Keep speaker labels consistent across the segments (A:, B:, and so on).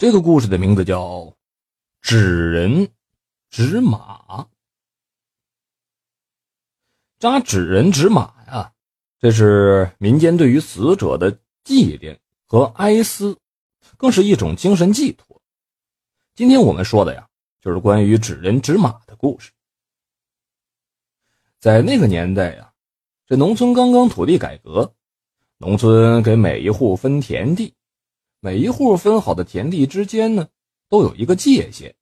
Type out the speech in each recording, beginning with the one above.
A: 这个故事的名字叫《纸人纸马》。扎纸人纸马呀，这是民间对于死者的祭奠和哀思，更是一种精神寄托。今天我们说的呀，就是关于纸人纸马的故事。在那个年代呀，这农村刚刚土地改革，农村给每一户分田地。每一户分好的田地之间呢，都有一个界限，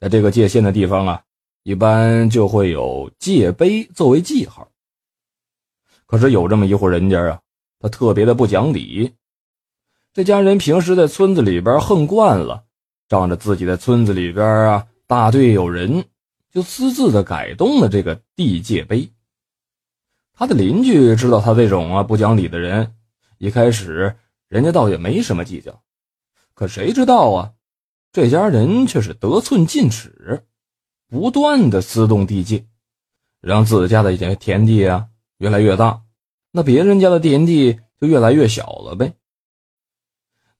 A: 在这个界限的地方啊，一般就会有界碑作为记号。可是有这么一户人家啊，他特别的不讲理。这家人平时在村子里边横惯了，仗着自己在村子里边啊大队有人，就私自的改动了这个地界碑。他的邻居知道他这种啊不讲理的人，一开始。人家倒也没什么计较，可谁知道啊，这家人却是得寸进尺，不断的私动地界，让自家的一些田地啊越来越大，那别人家的田地就越来越小了呗。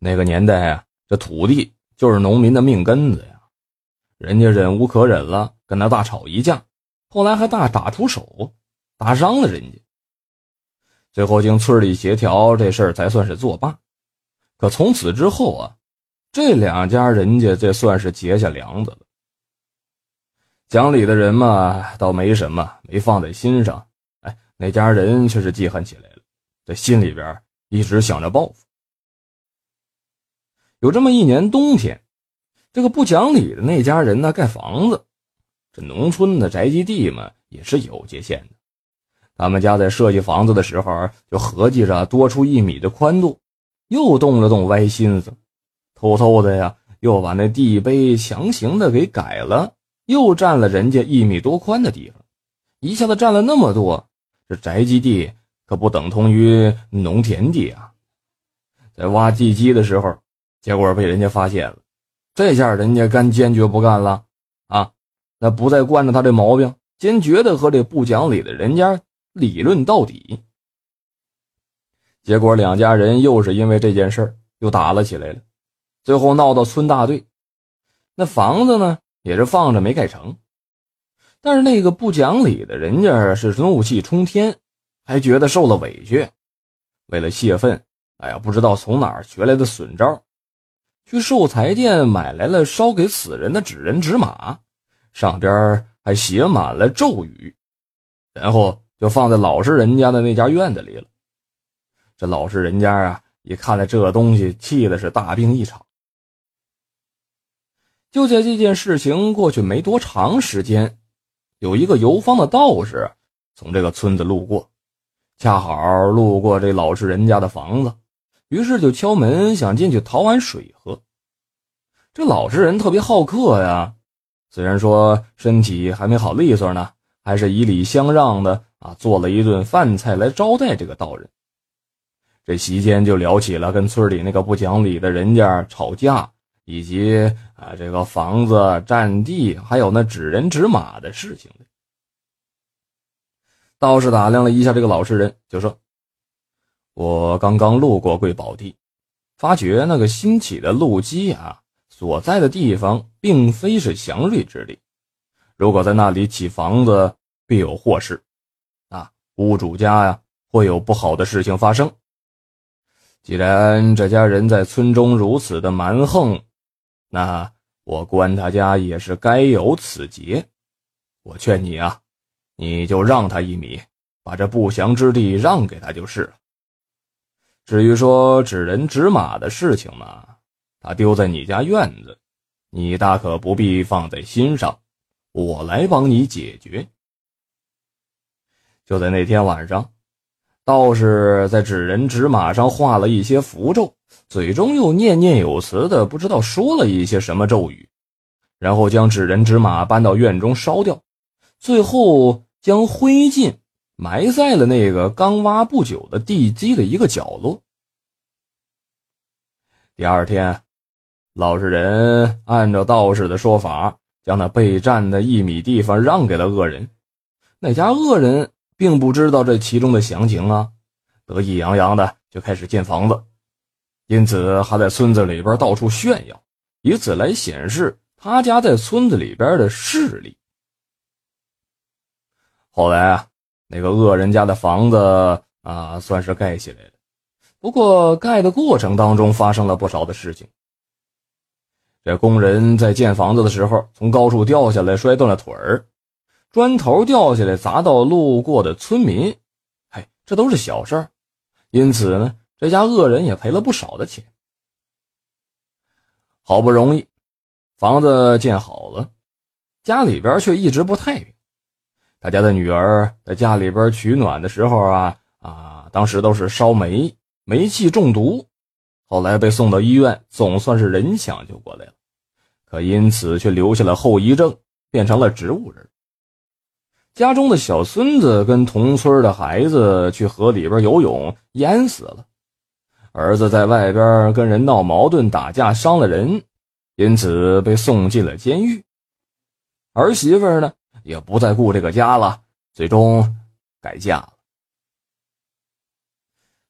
A: 那个年代啊，这土地就是农民的命根子呀，人家忍无可忍了，跟他大吵一架，后来还大打出手，打伤了人家。最后经村里协调，这事儿才算是作罢。可从此之后啊，这两家人家这算是结下梁子了。讲理的人嘛，倒没什么，没放在心上。哎，那家人却是记恨起来了，在心里边一直想着报复。有这么一年冬天，这个不讲理的那家人呢，盖房子。这农村的宅基地嘛，也是有界限的。他们家在设计房子的时候，就合计着多出一米的宽度，又动了动歪心思，偷偷的呀，又把那地碑强行的给改了，又占了人家一米多宽的地方，一下子占了那么多，这宅基地可不等同于农田地啊！在挖地基的时候，结果被人家发现了，这下人家干坚决不干了啊！那不再惯着他这毛病，坚决的和这不讲理的人家。理论到底，结果两家人又是因为这件事又打了起来了，最后闹到村大队。那房子呢也是放着没盖成，但是那个不讲理的人家是怒气冲天，还觉得受了委屈，为了泄愤，哎呀，不知道从哪儿学来的损招，去寿材店买来了烧给死人的纸人纸马，上边还写满了咒语，然后。就放在老实人家的那家院子里了。这老实人家啊，一看了这东西，气的是大病一场。就在这件事情过去没多长时间，有一个游方的道士从这个村子路过，恰好路过这老实人家的房子，于是就敲门想进去讨碗水喝。这老实人特别好客呀，虽然说身体还没好利索呢，还是以礼相让的。啊，做了一顿饭菜来招待这个道人。这席间就聊起了跟村里那个不讲理的人家吵架，以及啊这个房子占地，还有那指人指马的事情。道士打量了一下这个老实人，就说：“我刚刚路过贵宝地，发觉那个新起的路基啊，所在的地方并非是祥瑞之地，如果在那里起房子，必有祸事。”啊屋主家呀，会有不好的事情发生。既然这家人在村中如此的蛮横，那我关他家也是该有此劫。我劝你啊，你就让他一米，把这不祥之地让给他就是了。至于说指人指马的事情嘛，他丢在你家院子，你大可不必放在心上，我来帮你解决。就在那天晚上，道士在纸人纸马上画了一些符咒，嘴中又念念有词的，不知道说了一些什么咒语，然后将纸人纸马搬到院中烧掉，最后将灰烬埋在了那个刚挖不久的地基的一个角落。第二天，老实人按照道士的说法，将那被占的一米地方让给了恶人，那家恶人。并不知道这其中的详情啊，得意洋洋的就开始建房子。因此还在村子里边到处炫耀，以此来显示他家在村子里边的势力。后来啊，那个恶人家的房子啊，算是盖起来了。不过盖的过程当中发生了不少的事情。这工人在建房子的时候，从高处掉下来，摔断了腿儿；砖头掉下来砸到路过的村民，嘿，这都是小事儿。因此呢，这家恶人也赔了不少的钱。好不容易，房子建好了，家里边却一直不太平。他家的女儿在家里边取暖的时候啊啊，当时都是烧煤。煤气中毒，后来被送到医院，总算是人抢救过来了，可因此却留下了后遗症，变成了植物人。家中的小孙子跟同村的孩子去河里边游泳，淹死了。儿子在外边跟人闹矛盾、打架，伤了人，因此被送进了监狱。儿媳妇呢，也不再顾这个家了，最终改嫁了。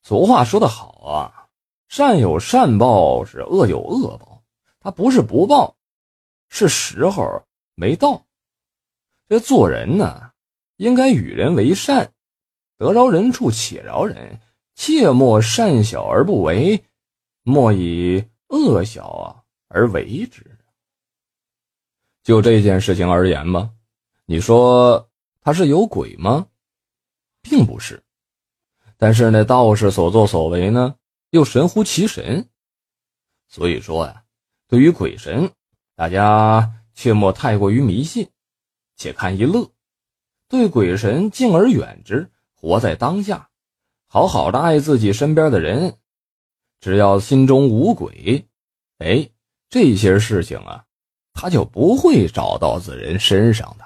A: 俗话说得好啊，善有善报，是恶有恶报。他不是不报，是时候没到。这做人呢，应该与人为善，得饶人处且饶人，切莫善小而不为，莫以恶小啊而为之。就这件事情而言吧，你说他是有鬼吗？并不是。但是那道士所作所为呢，又神乎其神。所以说呀，对于鬼神，大家切莫太过于迷信，且看一乐。对鬼神敬而远之，活在当下，好好的爱自己身边的人。只要心中无鬼，哎，这些事情啊，他就不会找到自人身上的。